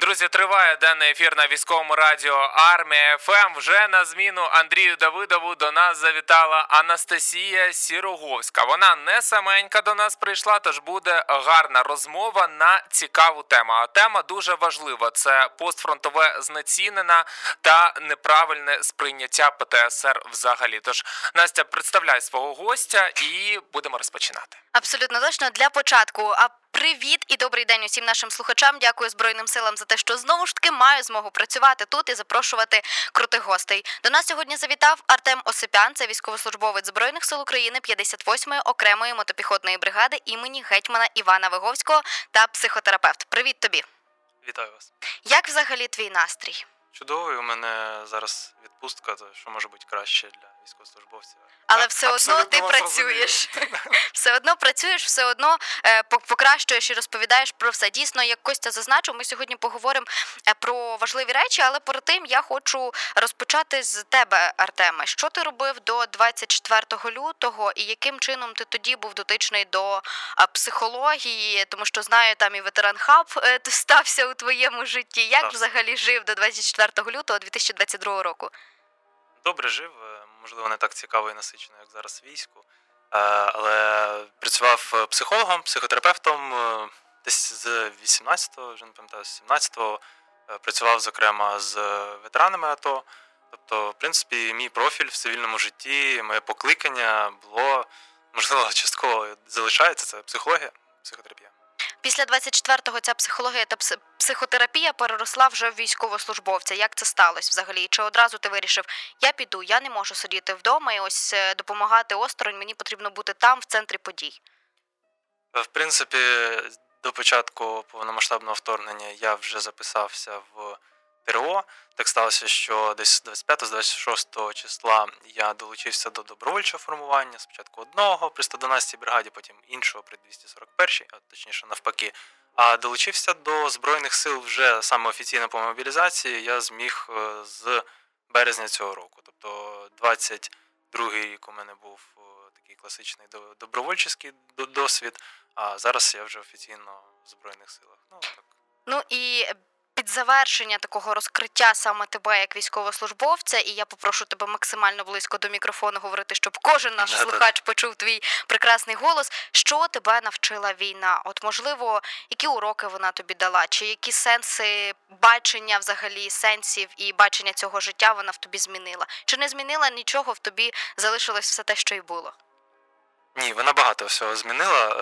Друзі, триває денний ефір на військовому радіо Армія ФМ. Вже на зміну Андрію Давидову до нас завітала Анастасія Сіроговська. Вона не саменька до нас прийшла, тож буде гарна розмова на цікаву тему. А тема дуже важлива: це постфронтове знецінена та неправильне сприйняття ПТСР взагалі. Тож Настя, представляй свого гостя і будемо розпочинати. Абсолютно точно для початку. А Привіт і добрий день усім нашим слухачам. Дякую Збройним силам за те, що знову ж таки маю змогу працювати тут і запрошувати крутих гостей. До нас сьогодні завітав Артем Осипян, це військовослужбовець збройних сил України 58-ї окремої мотопіхотної бригади імені гетьмана Івана Виговського та психотерапевт. Привіт тобі! Вітаю вас. Як взагалі твій настрій? Чудовий. У мене зараз відпустка, то що може бути краще для військовослужбовців. Але все одно ти працюєш. Все одно працюєш, все одно е, покращуєш і розповідаєш про все. Дійсно, як Костя зазначив, ми сьогодні поговоримо е, про важливі речі, але перед тим я хочу розпочати з тебе, Артеме. Що ти робив до 24 лютого, і яким чином ти тоді був дотичний до психології? Тому що знаю, там і ветеран хаб е, стався у твоєму житті. Як взагалі жив до 24 лютого 2022 року? Добре жив можливо, не так цікаво і насичено, як зараз війську. Е, але працював е, психологом, психотерапевтом е, десь з 18-го, вже не пам'ятаю, з 17-го працював, зокрема, з ветеранами АТО. Тобто, в принципі, мій профіль в цивільному житті, моє покликання було, можливо, частково залишається це психологія, психотерапія. Після 24-го ця психологія та психотерапія переросла вже в військовослужбовця. Як це сталося взагалі? Чи одразу ти вирішив, я піду, я не можу сидіти вдома і ось е, допомагати осторонь, мені потрібно бути там, в центрі подій? В принципі, до початку повномасштабного вторгнення я вже записався в ТРО. Так сталося, що десь 25-26 числа я долучився до добровольчого формування. Спочатку одного при 112-й бригаді, потім іншого при 241-й, а точніше навпаки. А долучився до Збройних сил вже саме офіційно по мобілізації. Я зміг е, з березня цього року. Тобто 22-й рік у мене був е, такий класичний добровольчий досвід. А зараз я вже офіційно в Збройних силах. Ну так. Ну і під завершення такого розкриття саме тебе як військовослужбовця, і я попрошу тебе максимально близько до мікрофону говорити, щоб кожен наш слухач почув твій прекрасний голос. Що тебе навчила війна? От можливо, які уроки вона тобі дала, чи які сенси бачення взагалі сенсів і бачення цього життя вона в тобі змінила? Чи не змінила нічого в тобі залишилось все те, що й було? Ні, вона багато всього змінила.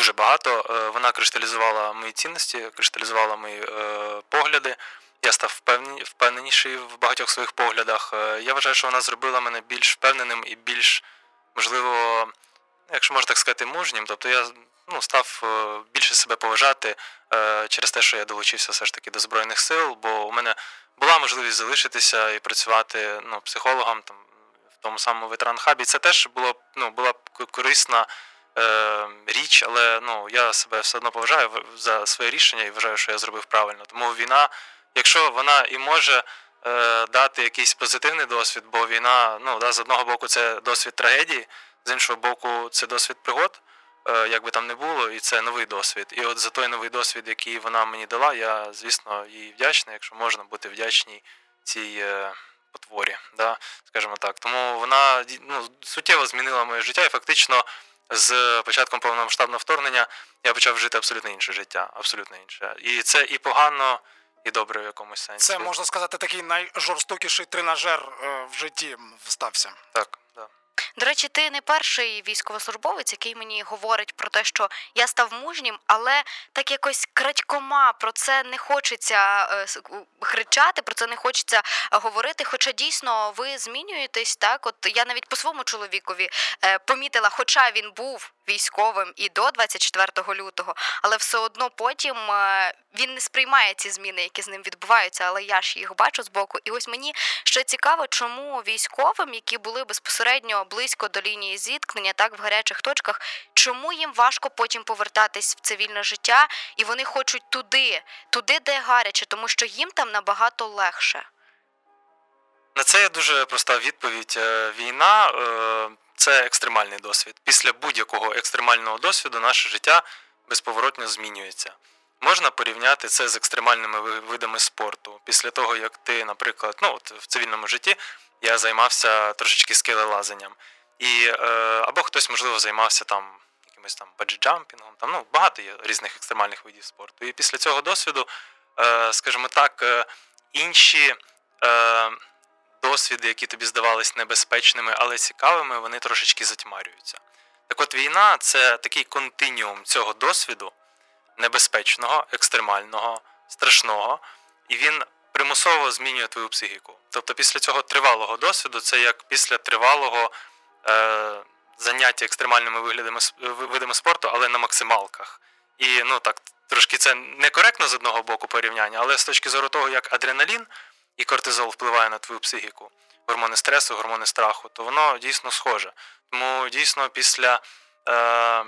Дуже багато. Е, вона кришталізувала мої цінності, кришталізувала мої е, погляди. Я став впевненіший в багатьох своїх поглядах. Е, я вважаю, що вона зробила мене більш впевненим і більш, можливо, якщо можна так сказати, мужнім. Тобто я ну, став більше себе поважати через те, що я долучився все ж таки до Збройних сил, бо у мене була можливість залишитися і працювати ну, психологом там, в тому самому ветеран-хабі. Це теж було ну, була корисна е, річ, але ну я себе все одно поважаю за своє рішення і вважаю, що я зробив правильно. Тому війна, якщо вона і може е, дати якийсь позитивний досвід, бо війна, ну да, з одного боку, це досвід трагедії, з іншого боку, це досвід пригод. Е, як би там не було, і це новий досвід. І от за той новий досвід, який вона мені дала, я, звісно, їй вдячний, якщо можна бути вдячній цій е, потворі, да, скажімо так. Тому вона ну, суттєво змінила моє життя і фактично з початком повномасштабного вторгнення я почав жити абсолютно інше життя, абсолютно інше. І це і погано, і добре в якомусь сенсі. Це можна сказати такий найжорстокіший тренажер е, в житті стався. Так. До речі, ти не перший військовослужбовець, який мені говорить про те, що я став мужнім, але так якось крадькома про це не хочеться е, кричати, про це не хочеться говорити. Хоча дійсно ви змінюєтесь, так от я навіть по своєму чоловікові е, помітила, хоча він був військовим і до 24 лютого, але все одно потім е, він не сприймає ці зміни, які з ним відбуваються. Але я ж їх бачу з боку. І ось мені ще цікаво, чому військовим, які були безпосередньо близько до лінії зіткнення, так в гарячих точках, чому їм важко потім повертатись в цивільне життя, і вони хочуть туди, туди, де гаряче, тому що їм там набагато легше. На це є дуже проста відповідь. Е, війна е, це екстремальний досвід. Після будь-якого екстремального досвіду наше життя безповоротно змінюється. можна порівняти це з екстремальними видами спорту. Після того, як ти, наприклад, ну от в цивільному житті я займався трошечки скелелазанням. І, е, Або хтось, можливо, займався там якимось там баджі-джампінгом, там ну, багато є різних екстремальних видів спорту. І після цього досвіду, е, скажімо так, е, інші е, досвіди, які тобі здавались небезпечними, але цікавими, вони трошечки затьмарюються. Так от війна це такий континіум цього досвіду, небезпечного, екстремального, страшного, і він примусово змінює твою психіку. Тобто, після цього тривалого досвіду, це як після тривалого е, заняття екстремальними виглядами видами спорту, але на максималках. І ну так трошки це некоректно з одного боку порівняння, але з точки зору того, як адреналін і кортизол впливає на твою психіку, гормони стресу, гормони страху, то воно дійсно схоже. Тому дійсно після е,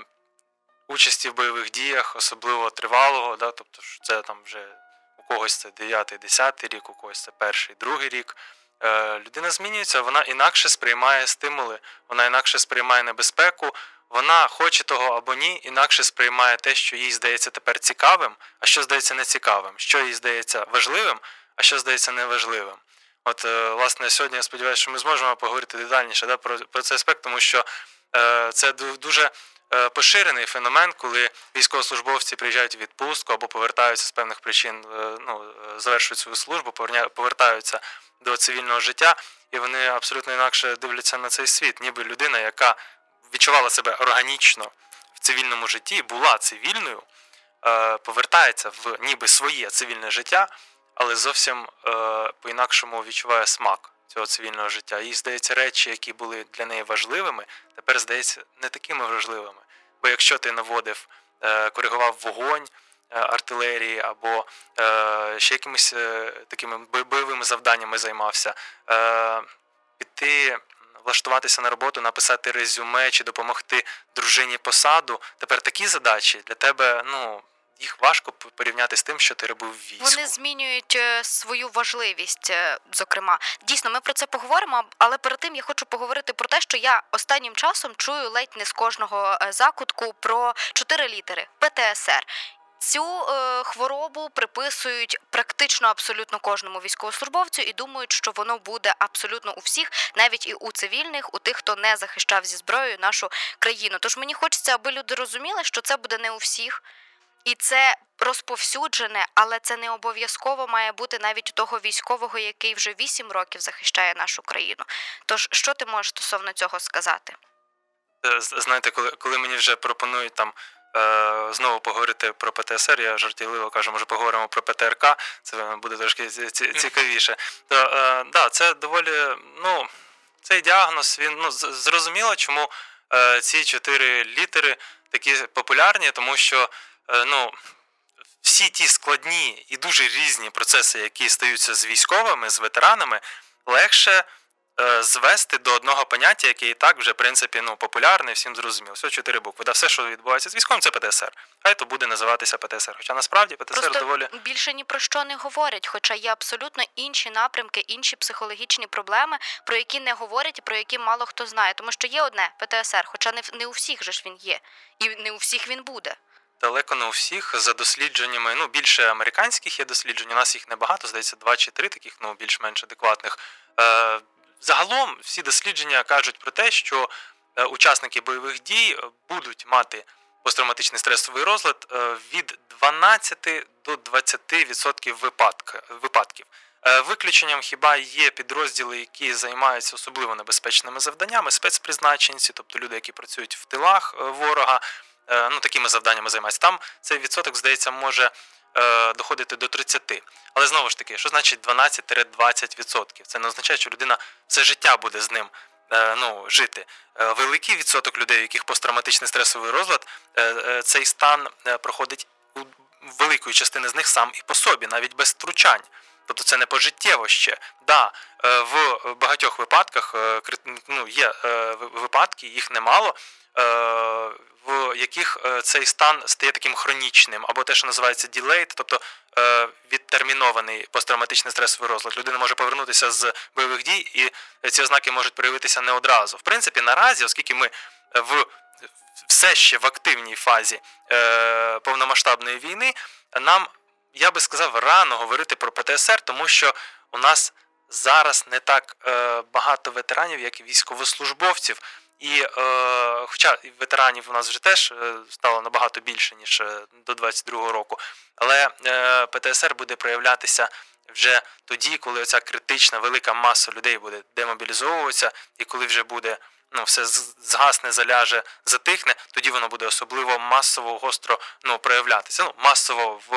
участі в бойових діях, особливо тривалого, да, тобто це там вже у когось це 9-10 рік, у когось це перший, другий рік. Е, людина змінюється, вона інакше сприймає стимули, вона інакше сприймає небезпеку, вона хоче того або ні, інакше сприймає те, що їй здається тепер цікавим, а що здається нецікавим, що їй здається важливим, а що здається неважливим. От, е, власне, сьогодні я сподіваюся, що ми зможемо поговорити детальніше да, про про цей аспект, тому що е, це дуже е, поширений феномен, коли військовослужбовці приїжджають у відпустку або повертаються з певних причин, е, ну, завершують свою службу, повертаються до цивільного життя, і вони абсолютно інакше дивляться на цей світ, ніби людина, яка відчувала себе органічно в цивільному житті, була цивільною, е, повертається в ніби своє цивільне життя, але зовсім е, по-інакшому відчуває смак цього цивільного життя. Їй здається, речі, які були для неї важливими, тепер здається не такими важливими. Бо якщо ти наводив, е, коригував вогонь. Артилерії або е, ще якимись е, такими бойовими завданнями займався, е, піти влаштуватися на роботу, написати резюме чи допомогти дружині посаду. Тепер такі задачі для тебе, ну. Їх важко порівняти з тим, що ти робив в війську. Вони змінюють е, свою важливість. Е, зокрема, дійсно, ми про це поговоримо. Але перед тим я хочу поговорити про те, що я останнім часом чую ледь не з кожного е, закутку про чотири літери ПТСР. Цю е, хворобу приписують практично абсолютно кожному військовослужбовцю і думають, що воно буде абсолютно у всіх, навіть і у цивільних, у тих, хто не захищав зі зброєю нашу країну. Тож мені хочеться, аби люди розуміли, що це буде не у всіх. І це розповсюджене, але це не обов'язково має бути навіть у того військового, який вже 8 років захищає нашу країну. Тож, що ти можеш стосовно цього сказати? Е, знаєте, коли коли мені вже пропонують там Е, знову поговорити про ПТСР, я жартівливо кажу, може поговоримо про ПТРК, це буде трошки цікавіше. То е, да, це доволі, ну, цей діагноз, він ну, зрозуміло, чому е, ці чотири літери такі популярні, тому що ну, всі ті складні і дуже різні процеси, які стаються з військовими, з ветеранами, легше. Е, звести до одного поняття, яке і так вже в принципі ну, популярне, всім зрозуміло. Все чотири букви. Да, все, що відбувається з військовим, це ПТСР. Хай то буде називатися ПТСР. Хоча насправді ПТСР Просто доволі більше ні про що не говорять, хоча є абсолютно інші напрямки, інші психологічні проблеми, про які не говорять і про які мало хто знає. Тому що є одне ПТСР, хоча не не у всіх же ж він є, і не у всіх він буде. Далеко не у всіх за дослідженнями. Ну більше американських є досліджень. У нас їх небагато, здається, два чи три таких, ну більш-менш адекватних. Е, Загалом всі дослідження кажуть про те, що е, учасники бойових дій е, будуть мати посттравматичний стресовий розлад е, від 12 до 20% випадків. Виключенням хіба є підрозділи, які займаються особливо небезпечними завданнями, спецпризначенці, тобто люди, які працюють в тилах ворога, ну такими завданнями займаються. Там цей відсоток, здається, може Е, доходити до 30. Але знову ж таки, що значить 12-20%? Це не означає, що людина все життя буде з ним е, ну, жити. Е, великий відсоток людей, у яких посттравматичний стресовий розлад, цей стан проходить у великої частини з них сам і по собі, навіть без втручань. Тобто це не пожиттєво ще. Да, в багатьох випадках ну, є випадки, їх немало, в яких е, цей стан стає таким хронічним, або те, що називається delayed, тобто е, відтермінований посттравматичний стресовий розлад. Людина може повернутися з бойових дій, і ці ознаки можуть проявитися не одразу. В принципі, наразі, оскільки ми в все ще в активній фазі е, повномасштабної війни, нам я би сказав рано говорити про ПТСР, тому що у нас зараз не так е, багато ветеранів, як і військовослужбовців. І е, хоча ветеранів у нас вже теж е, стало набагато більше, ніж е, до 22-го року, але е, ПТСР буде проявлятися вже тоді, коли оця критична велика маса людей буде демобілізовуватися, і коли вже буде ну, все згасне, заляже, затихне, тоді воно буде особливо масово гостро ну, проявлятися. Ну, масово в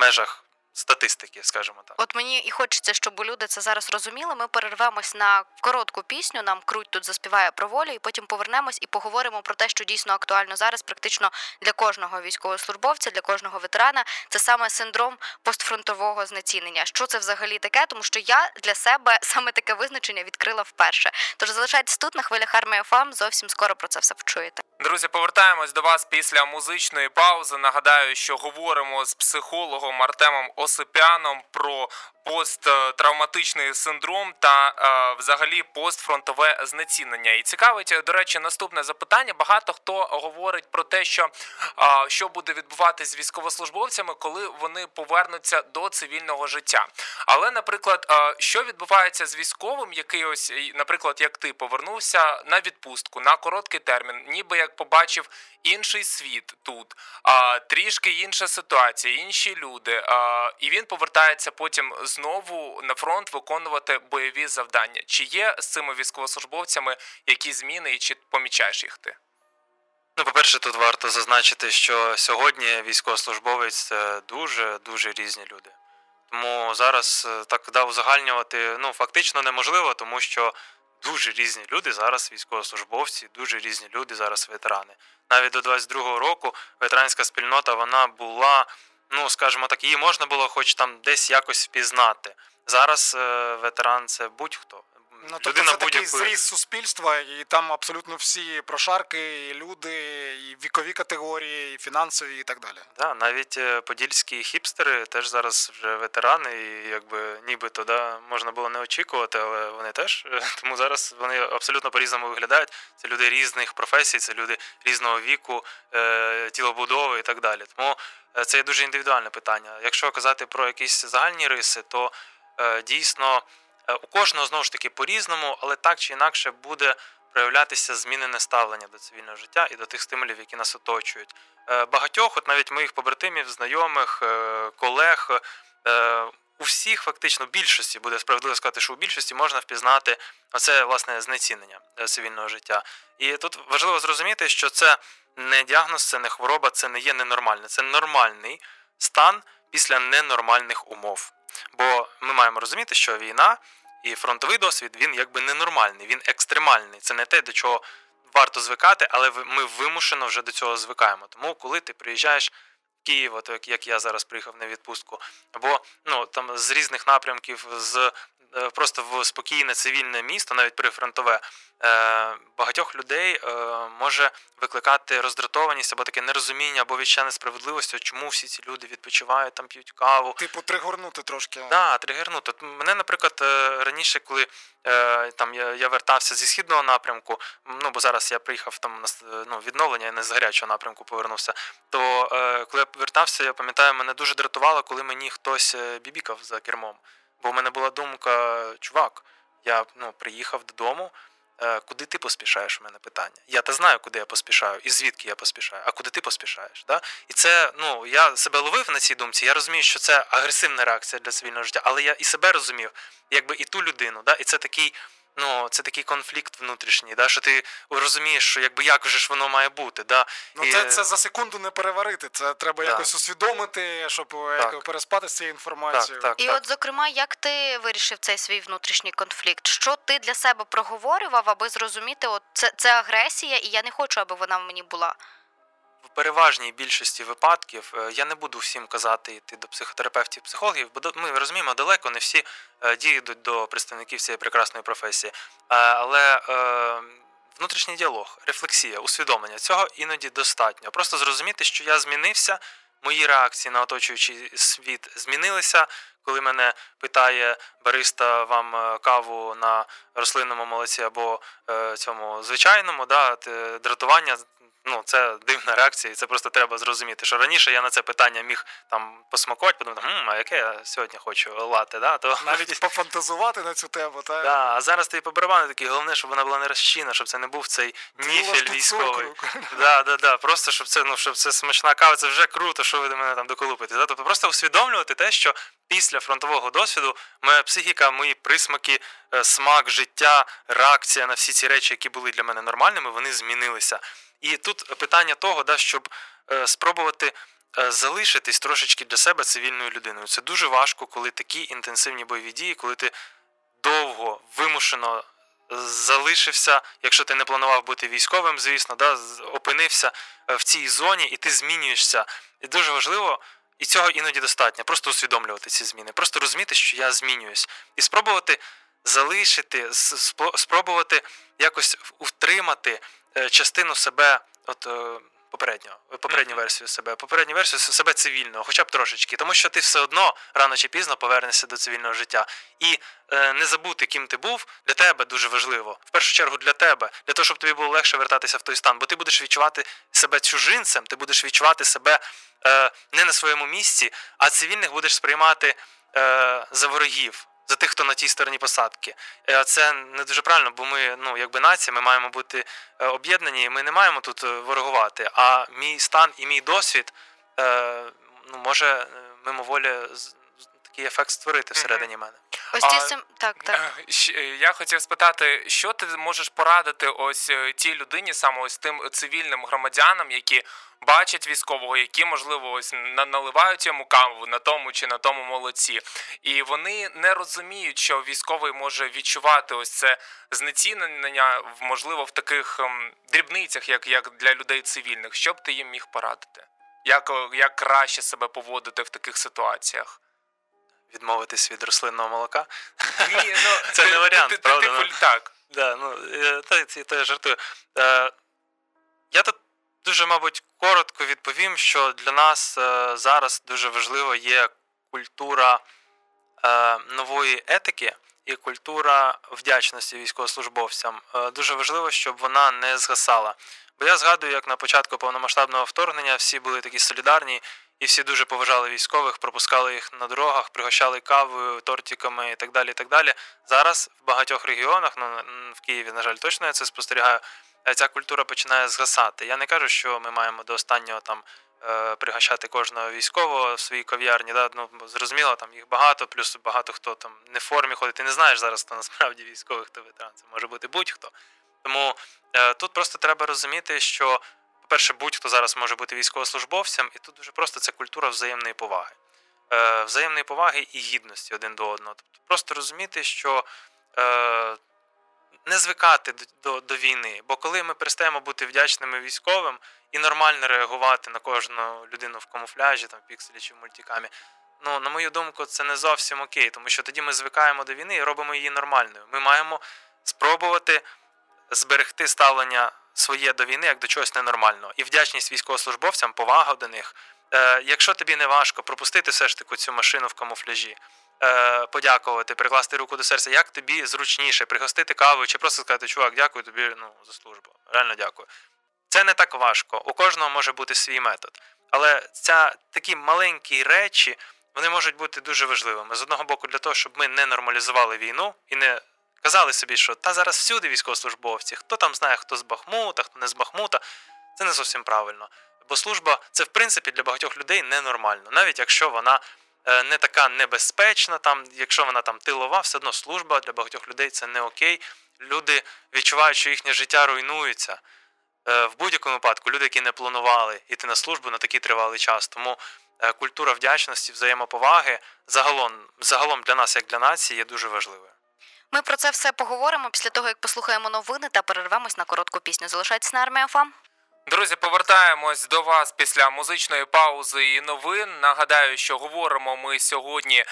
межах статистики, скажімо так. От мені і хочеться, щоб люди це зараз розуміли. Ми перервемось на коротку пісню. Нам круть тут заспіває про волю, і потім повернемось і поговоримо про те, що дійсно актуально зараз, практично для кожного військовослужбовця, для кожного ветерана. Це саме синдром постфронтового знецінення. Що це взагалі таке? Тому що я для себе саме таке визначення відкрила вперше. Тож залишайтесь тут на хвилях армії ФАМ. Зовсім скоро про це все почуєте. Друзі, повертаємось до вас після музичної паузи. Нагадаю, що говоримо з психологом Артемом Осипяном про посттравматичний синдром та е, взагалі постфронтове знецінення. І цікавить, до речі, наступне запитання. Багато хто говорить про те, що е, що буде відбуватись з військовослужбовцями, коли вони повернуться до цивільного життя. Але, наприклад, е, що відбувається з військовим, який ось, наприклад, як ти повернувся на відпустку на короткий термін, ніби як побачив інший світ тут, трішки інша ситуація, інші люди, і він повертається потім знову на фронт виконувати бойові завдання. Чи є з цими військовослужбовцями які зміни, і чи помічаєш їх ти? Ну, по-перше, тут варто зазначити, що сьогодні військовослужбовець це дуже дуже різні люди. Тому зараз е, так да, узагальнювати ну, фактично неможливо, тому що дуже різні люди зараз військовослужбовці, дуже різні люди зараз ветерани. Навіть до 22-го року ветеранська спільнота вона була, ну скажімо так, її можна було хоч там десь якось впізнати. Зараз е, ветеран це будь-хто. Ну, тобто це такий зріз суспільства, і там абсолютно всі прошарки, і люди, і вікові категорії, і фінансові, і так далі. Да, навіть е, подільські хіпстери теж зараз вже ветерани, і якби нібито да, можна було не очікувати, але вони теж тому зараз вони абсолютно по-різному виглядають. Це люди різних професій, це люди різного віку, е, тілобудови і так далі. Тому це є дуже індивідуальне питання. Якщо казати про якісь загальні риси, то дійсно. Е, у кожного знову ж таки по-різному, але так чи інакше буде проявлятися змінене ставлення до цивільного життя і до тих стимулів, які нас оточують. Е, багатьох, от навіть моїх побратимів, знайомих, е, колег. У всіх фактично більшості буде справедливо сказати, що у більшості можна впізнати оце власне знецінення цивільного життя. І тут важливо зрозуміти, що це не діагноз, це не хвороба, це не є ненормальне, це нормальний стан після ненормальних умов. Бо ми маємо розуміти, що війна і фронтовий досвід він якби ненормальний, він екстремальний. Це не те, до чого варто звикати, але ми вимушено вже до цього звикаємо. Тому, коли ти приїжджаєш Київ, от як я зараз приїхав на відпустку, або ну там з різних напрямків, з просто в спокійне цивільне місто, навіть прифронтове, е, багатьох людей е, може викликати роздратованість або таке нерозуміння, або відчуття несправедливості, чому всі ці люди відпочивають, там п'ють каву. Типу, тригорнути трошки. Так, да, тригернути. Мене, наприклад, раніше, коли там я вертався зі східного напрямку, ну бо зараз я приїхав там на ну, відновлення, я не з гарячого напрямку повернувся. То коли я вертався, я пам'ятаю, мене дуже дратувало, коли мені хтось бібікав за кермом. Бо в мене була думка, чувак, я ну, приїхав додому. Е, куди ти поспішаєш? У мене питання. Я та знаю, куди я поспішаю, і звідки я поспішаю, а куди ти поспішаєш? Да? І це, ну, я себе ловив на цій думці, я розумію, що це агресивна реакція для цивільного життя, але я і себе розумів, якби і ту людину. Да? І це такий ну, це такий конфлікт внутрішній, да, що ти розумієш, що якби як же ж воно має бути. Да? Ну, І... це це за секунду не переварити. Це треба да. якось усвідомити, щоб як, переспати з цією інформацією. Так, так, І так. от, зокрема, як ти вирішив цей свій внутрішній конфлікт? Що ти для себе проговорював, аби зрозуміти, от це, це агресія, і я не хочу, аби вона в мені була в переважній більшості випадків е, я не буду всім казати йти до психотерапевтів, психологів, бо ми розуміємо, далеко не всі е, діють до представників цієї прекрасної професії. Е, але внутрішній діалог, рефлексія, усвідомлення цього іноді достатньо. Просто зрозуміти, що я змінився, мої реакції на оточуючий світ змінилися. Коли мене питає бариста вам каву на рослинному молоці або цьому звичайному, да, дратування ну це дивна реакція, і це просто треба зрозуміти. Що раніше я на це питання міг там посмакувати, подумати, хм, а яке я сьогодні хочу лати, да? то навіть пофантазувати на цю тему, так? Да, а зараз ти по барабану такий, головне, щоб вона була не розчина, щоб це не був цей ніфель військовий. Да, да, да. Просто щоб це ну щоб це смачна кава, це вже круто, що ви до мене там доколупите. Да? Тобто просто усвідомлювати те, що після фронтового досвіду моя психіка, мої присмаки, е, смак, життя, реакція на всі ці речі, які були для мене нормальними, вони змінилися. І тут питання того, да, щоб е, спробувати. Е, залишитись трошечки для себе цивільною людиною. Це дуже важко, коли такі інтенсивні бойові дії, коли ти довго вимушено залишився, якщо ти не планував бути військовим, звісно, да, опинився в цій зоні, і ти змінюєшся. І дуже важливо і цього іноді достатньо. Просто усвідомлювати ці зміни, просто розуміти, що я змінююсь, і спробувати залишити, спробувати якось утримати е, частину себе. от е, попереднього, попередню версію себе, попередню версію себе цивільного, хоча б трошечки, тому що ти все одно рано чи пізно повернешся до цивільного життя. І е, не забути, ким ти був, для тебе дуже важливо. В першу чергу для тебе, для того, щоб тобі було легше вертатися в той стан, бо ти будеш відчувати себе чужинцем, ти будеш відчувати себе е, не на своєму місці, а цивільних будеш сприймати е, за ворогів за тих, хто на тій стороні посадки. Е, це не дуже правильно, бо ми, ну якби нація, ми маємо бути е, об'єднані, ми не маємо тут е, ворогувати. А мій стан і мій досвід ну, може мимоволі такий ефект створити всередині мене. Ось ті сим... так, так. Я хотів спитати, що ти можеш порадити ось тій людині, саме ось тим цивільним громадянам, які бачать військового, які можливо ось наливають йому каву на тому чи на тому молодці, і вони не розуміють, що військовий може відчувати ось це знецінення, можливо, в таких ем, дрібницях, як як для людей цивільних. Що б ти їм міг порадити? Як як краще себе поводити в таких ситуаціях? Відмовитись від рослинного молока? Ні, ну, Це не варіант, ти, правда? Ти, ти, так. Да, ну, то, то я жартую. Е, я тут дуже, мабуть, коротко відповім, що для нас е, зараз дуже важливо є культура е, нової етики і культура вдячності військовослужбовцям. Е, дуже важливо, щоб вона не згасала. Бо я згадую, як на початку повномасштабного вторгнення всі були такі солідарні. І всі дуже поважали військових, пропускали їх на дорогах, пригощали кавою, тортиками і так далі. і так далі. Зараз в багатьох регіонах, ну в Києві, на жаль, точно я це спостерігаю. Е, ця культура починає згасати. Я не кажу, що ми маємо до останнього там е, пригощати кожного військового в своїй кав'ярні. Да? Ну, Зрозуміло, там їх багато, плюс багато хто там не в формі ходить. Ти не знаєш зараз, хто насправді військовий, хто ветеран. Це може бути будь-хто. Тому е, тут просто треба розуміти, що, по-перше, будь-хто зараз може бути військовослужбовцем, і тут дуже просто це культура взаємної поваги. Е, Взаємної поваги і гідності один до одного. Тобто просто розуміти, що. Е, не звикати до, до, до війни. Бо коли ми перестаємо бути вдячними військовим і нормально реагувати на кожну людину в камуфляжі, там пікселі чи в мультикамі, ну на мою думку, це не зовсім окей, тому що тоді ми звикаємо до війни і робимо її нормальною. Ми маємо спробувати зберегти ставлення своє до війни як до чогось ненормального. І вдячність військовослужбовцям, повага до них. Е, Якщо тобі не важко пропустити все ж таки цю машину в камуфляжі, е, подякувати, прикласти руку до серця, як тобі зручніше пригостити каву чи просто сказати, чувак, дякую тобі ну, за службу. Реально дякую. Це не так важко. У кожного може бути свій метод. Але ця такі маленькі речі вони можуть бути дуже важливими. З одного боку, для того, щоб ми не нормалізували війну і не казали собі, що та зараз всюди військовослужбовці, хто там знає, хто з Бахмута, хто не з Бахмута. Це не зовсім правильно. Бо служба це в принципі для багатьох людей ненормально, навіть якщо вона не така небезпечна, там, якщо вона там тилова, все одно служба для багатьох людей це не окей. Люди відчувають, що їхнє життя руйнується. Е, в будь-якому випадку люди, які не планували йти на службу на такий тривалий час. Тому е, культура вдячності, взаємоповаги загалом, загалом для нас, як для нації, є дуже важливою. Ми про це все поговоримо після того, як послухаємо новини та перервемось на коротку пісню. Залишайтесь на армія ФАМ. Друзі, повертаємось до вас після музичної паузи і новин. Нагадаю, що говоримо ми сьогодні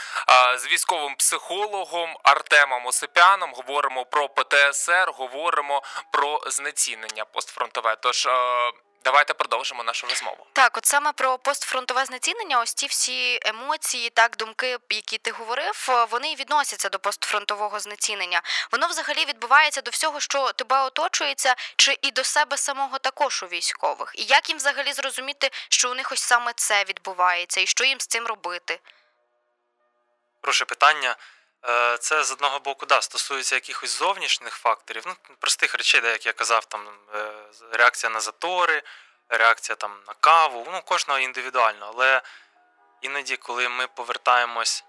з військовим психологом Артемом Осипяном. Говоримо про ПТСР, говоримо про знецінення постфронтове. Тож. Давайте продовжимо нашу розмову. Так, от саме про постфронтове знецінення, ось ті всі емоції, так думки, які ти говорив, вони відносяться до постфронтового знецінення. Воно взагалі відбувається до всього, що тебе оточується, чи і до себе самого також у військових. І як їм взагалі зрозуміти, що у них ось саме це відбувається, і що їм з цим робити? Хороше питання. Е, це з одного боку да, стосується якихось зовнішніх факторів, ну, простих речей, де, як я казав, там е, реакція на затори, реакція там на каву, ну, кожного індивідуально. Але іноді, коли ми повертаємось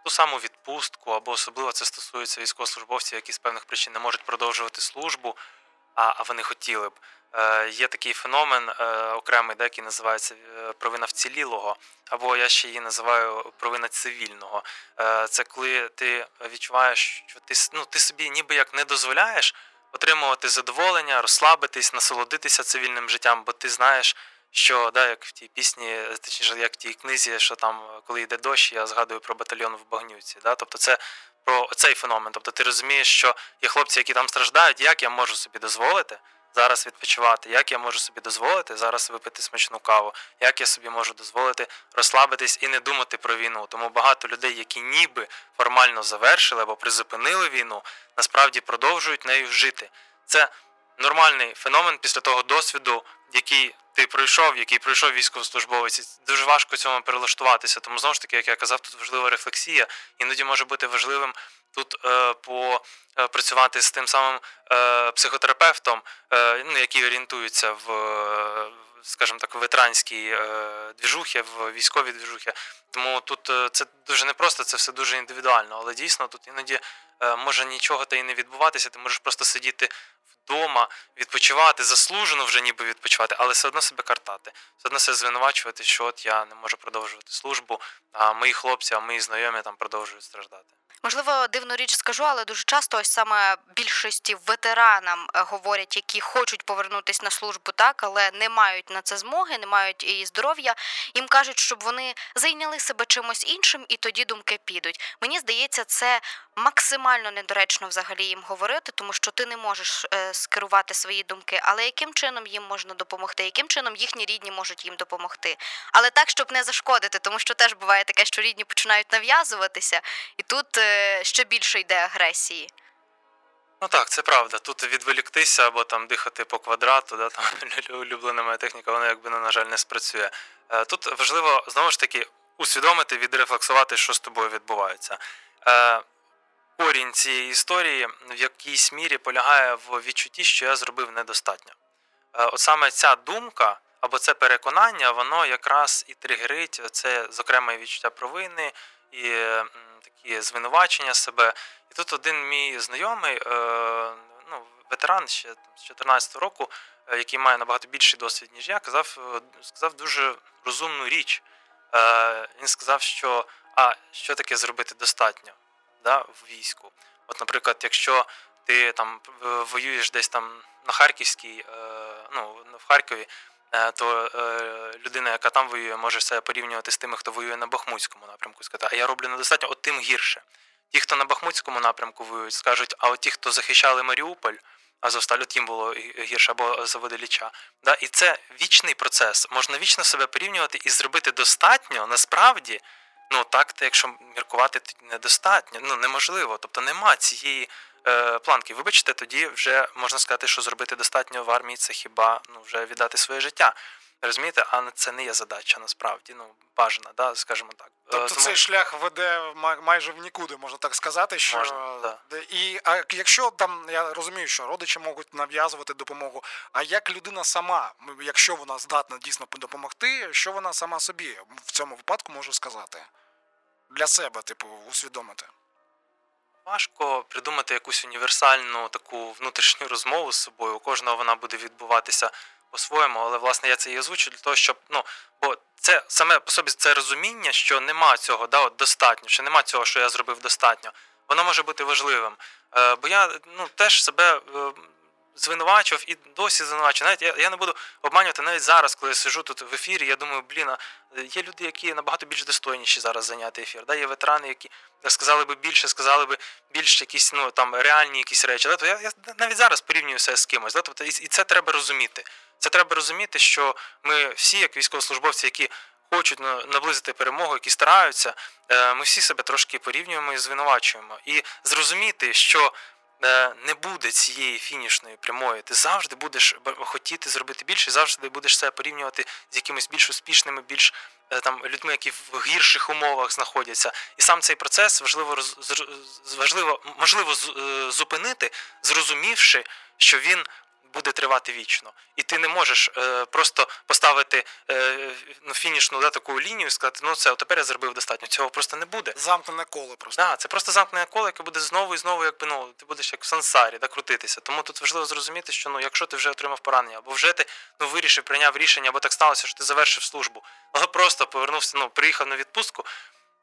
в ту саму відпустку, або особливо це стосується військовослужбовців, які з певних причин не можуть продовжувати службу, а, а вони хотіли б. Е, є такий феномен е, окремий, який називається е, провина вцілілого, або я ще її називаю провина цивільного. Це коли ти відчуваєш, що ти ну, ти собі ніби як не дозволяєш отримувати задоволення, розслабитись, насолодитися цивільним життям, бо ти знаєш. Що да, як в тій пісні, точніше, як в тій книзі, що там, коли йде дощ, я згадую про батальйон в Багнюці. Да? Тобто це про цей феномен. Тобто ти розумієш, що є хлопці, які там страждають, як я можу собі дозволити зараз відпочивати, як я можу собі дозволити зараз випити смачну каву, як я собі можу дозволити розслабитись і не думати про війну. Тому багато людей, які ніби формально завершили або призупинили війну, насправді продовжують нею жити. Це нормальний феномен після того досвіду, який ти пройшов, який пройшов військовослужбовець. Дуже важко цьому перелаштуватися. Тому знову ж таки, як я казав, тут важлива рефлексія, іноді може бути важливим тут е, попрацювати з тим самим е, психотерапевтом, е, ну, який орієнтується в, скажімо так, ветеранській е, двіжухи, в військовій двіжухи. Тому тут е, це дуже непросто, це все дуже індивідуально, але дійсно тут іноді е, може нічого та й не відбуватися. Ти можеш просто сидіти вдома, відпочивати, заслужено вже ніби відпочивати, але все одно себе картати, все одно себе звинувачувати, що от я не можу продовжувати службу, а мої хлопці, а мої знайомі там продовжують страждати. Можливо, дивну річ скажу, але дуже часто ось саме більшості ветеранам е, говорять, які хочуть повернутися на службу, так але не мають на це змоги, не мають і здоров'я. Їм кажуть, щоб вони зайняли себе чимось іншим, і тоді думки підуть. Мені здається, це максимально недоречно взагалі їм говорити, тому що ти не можеш е, скерувати свої думки. Але яким чином їм можна допомогти? Яким чином їхні рідні можуть їм допомогти? Але так, щоб не зашкодити, тому що теж буває таке, що рідні починають нав'язуватися, і тут е, ще більше йде агресії. Ну так, це правда. Тут відволіктися або там дихати по квадрату, да, там улюблена моя техніка, вона якби на жаль не спрацює. Е, тут важливо знову ж таки усвідомити, відрефлексувати, що з тобою відбувається. Корінь цієї історії в якійсь мірі полягає в відчутті, що я зробив недостатньо. Е, от саме ця думка або це переконання, воно якраз і тригерить це, зокрема, відчуття провини і такі звинувачення себе. І тут один мій знайомий, е, ну, ветеран ще з 2014 року, е, який має набагато більший досвід, ніж я, казав, сказав дуже розумну річ. Він сказав, що а що таке зробити достатньо да, в війську. От, наприклад, якщо ти там воюєш десь там на Харківській, е, ну в Харкові, е, то е, людина, яка там воює, може себе порівнювати з тими, хто воює на Бахмутському напрямку, сказати, а я роблю недостатньо, от тим гірше. Ті, хто на Бахмутському напрямку воюють, скажуть, а от ті, хто захищали Маріуполь, Азовсталь, от їм було гірше або заводи Ліча. Да? І це вічний процес. Можна вічно себе порівнювати і зробити достатньо насправді. Ну так, то якщо міркувати, то недостатньо, ну неможливо. Тобто нема цієї е, планки. Вибачте, тоді вже можна сказати, що зробити достатньо в армії це хіба ну вже віддати своє життя. Розумієте, а це не є задача насправді. Ну бажана, да, скажімо так. Е, тобто Тому... цей шлях веде майже в нікуди, можна так сказати. Що можна, да. і а якщо там я розумію, що родичі можуть нав'язувати допомогу. А як людина сама, якщо вона здатна дійсно допомогти, що вона сама собі в цьому випадку може сказати для себе, типу, усвідомити? Важко придумати якусь універсальну таку внутрішню розмову з собою. У кожного вона буде відбуватися по-своєму, але власне я це і озвучу для того, щоб ну бо це саме по собі це розуміння, що нема цього, да, от достатньо, що нема цього, що я зробив достатньо. Воно може бути важливим. Е, Бо я ну теж себе е, звинувачував і досі звинувачую. Навіть я, я не буду обманювати навіть зараз, коли я сижу тут в ефірі. Я думаю, блін, є люди, які набагато більш достойніші зараз зайняти ефір. Да? Є ветерани, які сказали би більше, сказали би більш якісь ну там реальні якісь речі. Да? То я, я навіть зараз порівнюю все з кимось. Да? Тобто, і, і це треба розуміти. Це треба розуміти, що ми всі, як військовослужбовці, які хочуть наблизити перемогу, які стараються, е, ми всі себе трошки порівнюємо і звинувачуємо. І зрозуміти, що Е, не буде цієї фінішної прямої. Ти завжди будеш хотіти зробити більше, завжди будеш себе порівнювати з якимись більш успішними, більш е, там людьми, які в гірших умовах знаходяться. І сам цей процес важливо важливо, можливо е, зупинити, зрозумівши, що він буде тривати вічно. І ти не можеш е, просто поставити е, ну, фінішну да, таку лінію і сказати, ну це тепер я зробив достатньо. Цього просто не буде. Замкнене коло просто. Да, це просто замкнене коло, яке буде знову і знову, якби ну ти будеш як в сансарі, да, крутитися. Тому тут важливо зрозуміти, що ну, якщо ти вже отримав поранення, або вже ти ну, вирішив, прийняв рішення, або так сталося, що ти завершив службу, але просто повернувся, ну, приїхав на відпустку.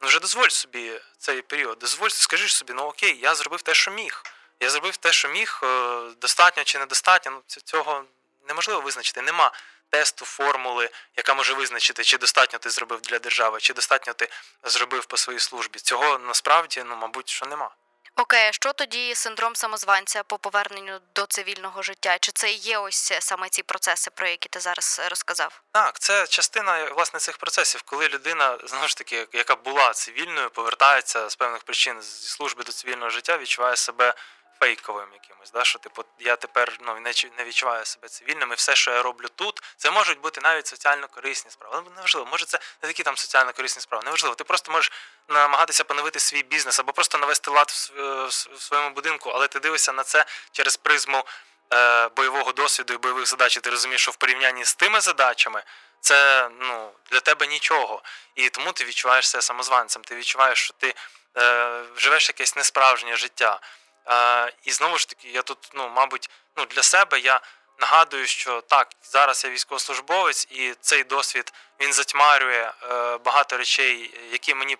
Ну вже дозволь собі цей період, дозволь, скажи собі, ну окей, я зробив те, що міг. Я зробив те, що міг, е, достатньо чи недостатньо. Ну, Цього неможливо визначити. Нема тесту, формули, яка може визначити, чи достатньо ти зробив для держави, чи достатньо ти зробив по своїй службі. Цього насправді, ну, мабуть, що нема. Окей, а що тоді синдром самозванця по поверненню до цивільного життя? Чи це є ось саме ці процеси, про які ти зараз розказав? Так, це частина власне цих процесів, коли людина знову ж таки, яка була цивільною, повертається з певних причин зі служби до цивільного життя, відчуває себе фейковим якимось. Да? Що типу, я тепер ну, не відчуваю себе цивільним, і все, що я роблю тут, це можуть бути навіть соціально корисні справи. Ну, неважливо, може це не такі там соціально корисні справи. Неважливо, ти просто можеш намагатися поновити свій бізнес або просто навести лад в своєму будинку, але ти дивишся на це через призму е, бойового досвіду і бойових задач. і Ти розумієш, що в порівнянні з тими задачами. Це ну для тебе нічого, і тому ти відчуваєш себе самозванцем. Ти відчуваєш, що ти е, живеш якесь несправжнє життя. Е, І знову ж таки, я тут, ну, мабуть, ну, для себе я нагадую, що так, зараз я військовослужбовець, і цей досвід він затьмарює е, багато речей, які мені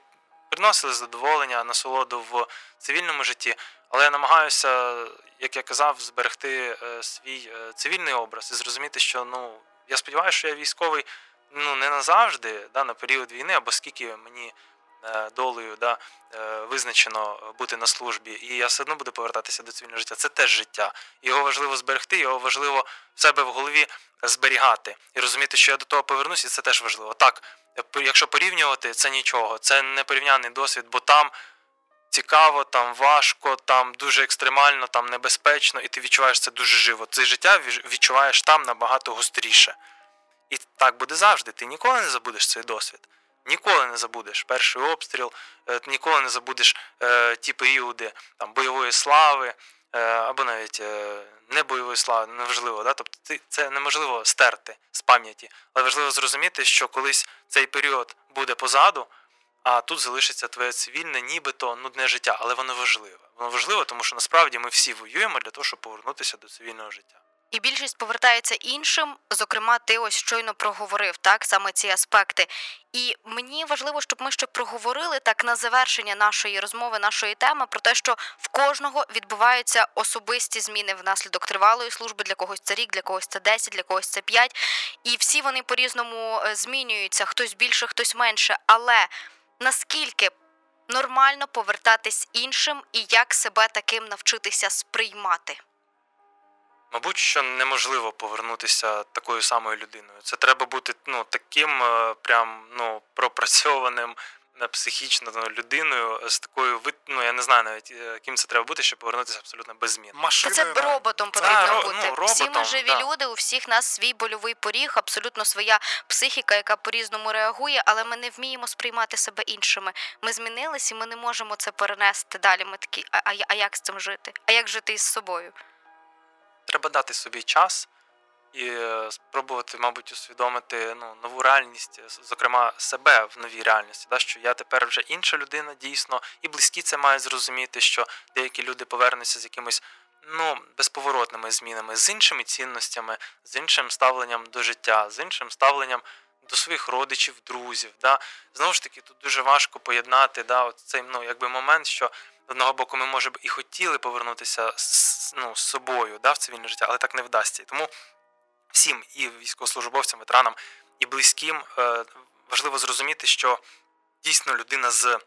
приносили задоволення, насолоду в цивільному житті. Але я намагаюся, як я казав, зберегти е, свій е, цивільний образ і зрозуміти, що ну я сподіваюся, що я військовий ну не назавжди, да, на період війни, або скільки мені. Е, долею да, е, визначено бути на службі, і я все одно буду повертатися до цивільного життя. Це теж життя. Його важливо зберегти, його важливо в себе в голові зберігати і розуміти, що я до того повернусь, і це теж важливо. Так, якщо порівнювати, це нічого, це не порівняний досвід, бо там. Цікаво, там важко, там дуже екстремально, там небезпечно, і ти відчуваєш це дуже живо. Це життя відчуваєш там набагато гостріше. І так буде завжди. Ти ніколи не забудеш цей досвід. Ніколи не забудеш перший обстріл, е, ніколи не забудеш е, ті періоди там, бойової слави е, або навіть не бойової слави, неважливо. Да? Тобто це неможливо стерти з пам'яті, але важливо зрозуміти, що колись цей період буде позаду, а тут залишиться твоє цивільне, нібито нудне життя, але воно важливе. Воно важливо, тому що насправді ми всі воюємо для того, щоб повернутися до цивільного життя. І більшість повертається іншим. Зокрема, ти ось щойно проговорив так саме ці аспекти. І мені важливо, щоб ми ще проговорили так на завершення нашої розмови, нашої теми про те, що в кожного відбуваються особисті зміни внаслідок тривалої служби. Для когось це рік, для когось це 10, для когось це 5. І всі вони по різному е, змінюються. Хтось більше, хтось менше. Але наскільки нормально повертатись іншим і як себе таким навчитися сприймати? Мабуть, що неможливо повернутися такою самою людиною. Це треба бути ну, таким е, прям ну, пропрацьованим е, психічно ну, людиною з такою ну, я не знаю навіть е, ким це треба бути, щоб повернутися абсолютно без змін. Машиною, Та це роботом потрібно а, бути. Ну, роботом, Всі ми живі да. люди, у всіх нас свій больовий поріг, абсолютно своя психіка, яка по-різному реагує, але ми не вміємо сприймати себе іншими. Ми змінилися, і ми не можемо це перенести далі. Ми такі, а, а, а як з цим жити? А як жити із собою? Треба дати собі час і е, спробувати, мабуть, усвідомити ну, нову реальність, зокрема себе в новій реальності, да, що я тепер вже інша людина дійсно, і близькі це мають зрозуміти, що деякі люди повернуться з якимось ну, безповоротними змінами, з іншими цінностями, з іншим ставленням до життя, з іншим ставленням. До своїх родичів, друзів, Да. знову ж таки, тут дуже важко поєднати да, цей ну, якби момент, що з одного боку, ми може б і хотіли повернутися з, ну, з собою да, в цивільне життя, але так не вдасться. Тому всім і військовослужбовцям, ветеранам, і близьким е, важливо зрозуміти, що дійсно людина з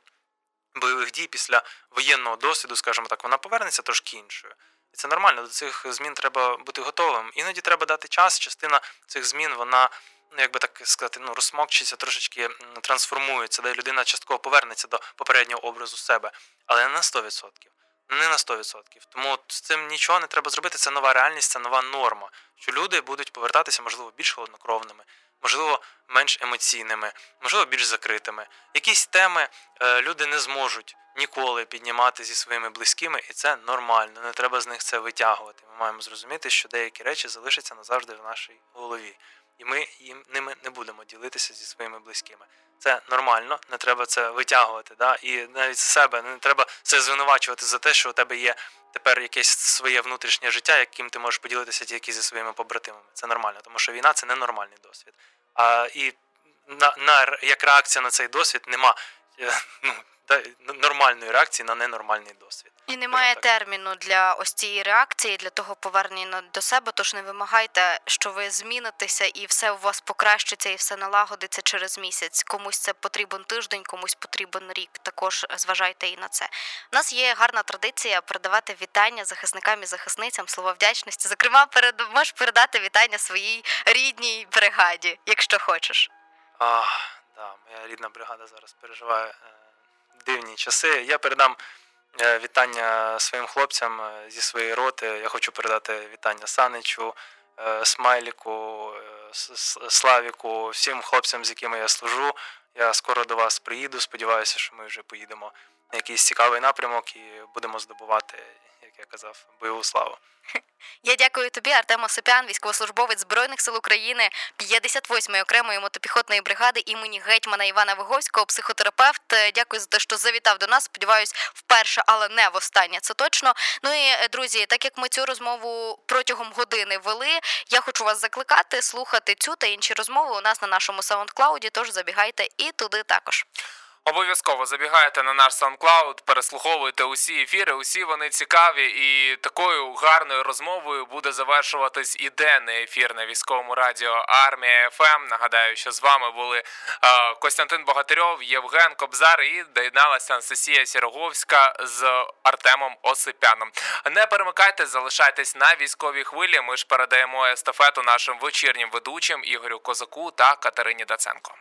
бойових дій після воєнного досвіду, скажімо так, вона повернеться трошки іншою. І це нормально, до цих змін треба бути готовим. Іноді треба дати час. Частина цих змін, вона, ну як би так сказати, ну розсмокчиться, трошечки трансформується, де людина частково повернеться до попереднього образу себе, але не на 100%. Не на 100%. Тому з цим нічого не треба зробити. Це нова реальність, це нова норма. Що люди будуть повертатися, можливо, більш холоднокровними, можливо, менш емоційними, можливо, більш закритими. Якісь теми е, люди не зможуть ніколи піднімати зі своїми близькими, і це нормально. Не треба з них це витягувати. Ми маємо зрозуміти, що деякі речі залишаться назавжди в нашій голові, і ми їм ними не будемо ділитися зі своїми близькими. Це нормально, не треба це витягувати. Да? І навіть себе не треба це звинувачувати за те, що у тебе є тепер якесь своє внутрішнє життя, яким ти можеш поділитися тільки зі своїми побратимами. Це нормально, тому що війна це ненормальний досвід. А і на, на як реакція на цей досвід нема е, ну, нормальної реакції на ненормальний досвід. І немає терміну для ось цієї реакції, для того повернення до себе. Тож не вимагайте, що ви змінитеся і все у вас покращиться, і все налагодиться через місяць. Комусь це потрібен тиждень, комусь потрібен рік. Також зважайте і на це. У нас є гарна традиція передавати вітання захисникам і захисницям, слова вдячності. Зокрема, перед можеш передати вітання своїй рідній бригаді, якщо хочеш. А, да, моя рідна бригада зараз переживає е, дивні часи. Я передам. Е, вітання своїм хлопцям е, зі своєї роти. Я хочу передати вітання Саничу, е, Смайліку, Славіку, всім хлопцям, з якими я служу. Я скоро до вас приїду. Сподіваюся, що ми вже поїдемо на якийсь цікавий напрямок і будемо здобувати, я казав, бойову славу. Я дякую тобі, Артем Осипян, військовослужбовець Збройних сил України, 58-ї окремої мотопіхотної бригади імені гетьмана Івана Виговського, психотерапевт. Дякую за те, що завітав до нас. Сподіваюсь, вперше, але не востаннє. Це точно. Ну і е, друзі, так як ми цю розмову протягом години вели, я хочу вас закликати слухати цю та інші розмови у нас на нашому саундклауді. Тож забігайте і туди також. Обов'язково забігайте на наш SoundCloud, переслуховуйте усі ефіри, усі вони цікаві, і такою гарною розмовою буде завершуватись і денний ефір на військовому радіо Армія ФМ. Нагадаю, що з вами були е, Костянтин Богатирьов, Євген Кобзар і доєдналася Анастасія Сіроговська з Артемом Осипяном. Не перемикайте, залишайтесь на військовій хвилі. Ми ж передаємо естафету нашим вечірнім ведучим Ігорю Козаку та Катерині Даценко.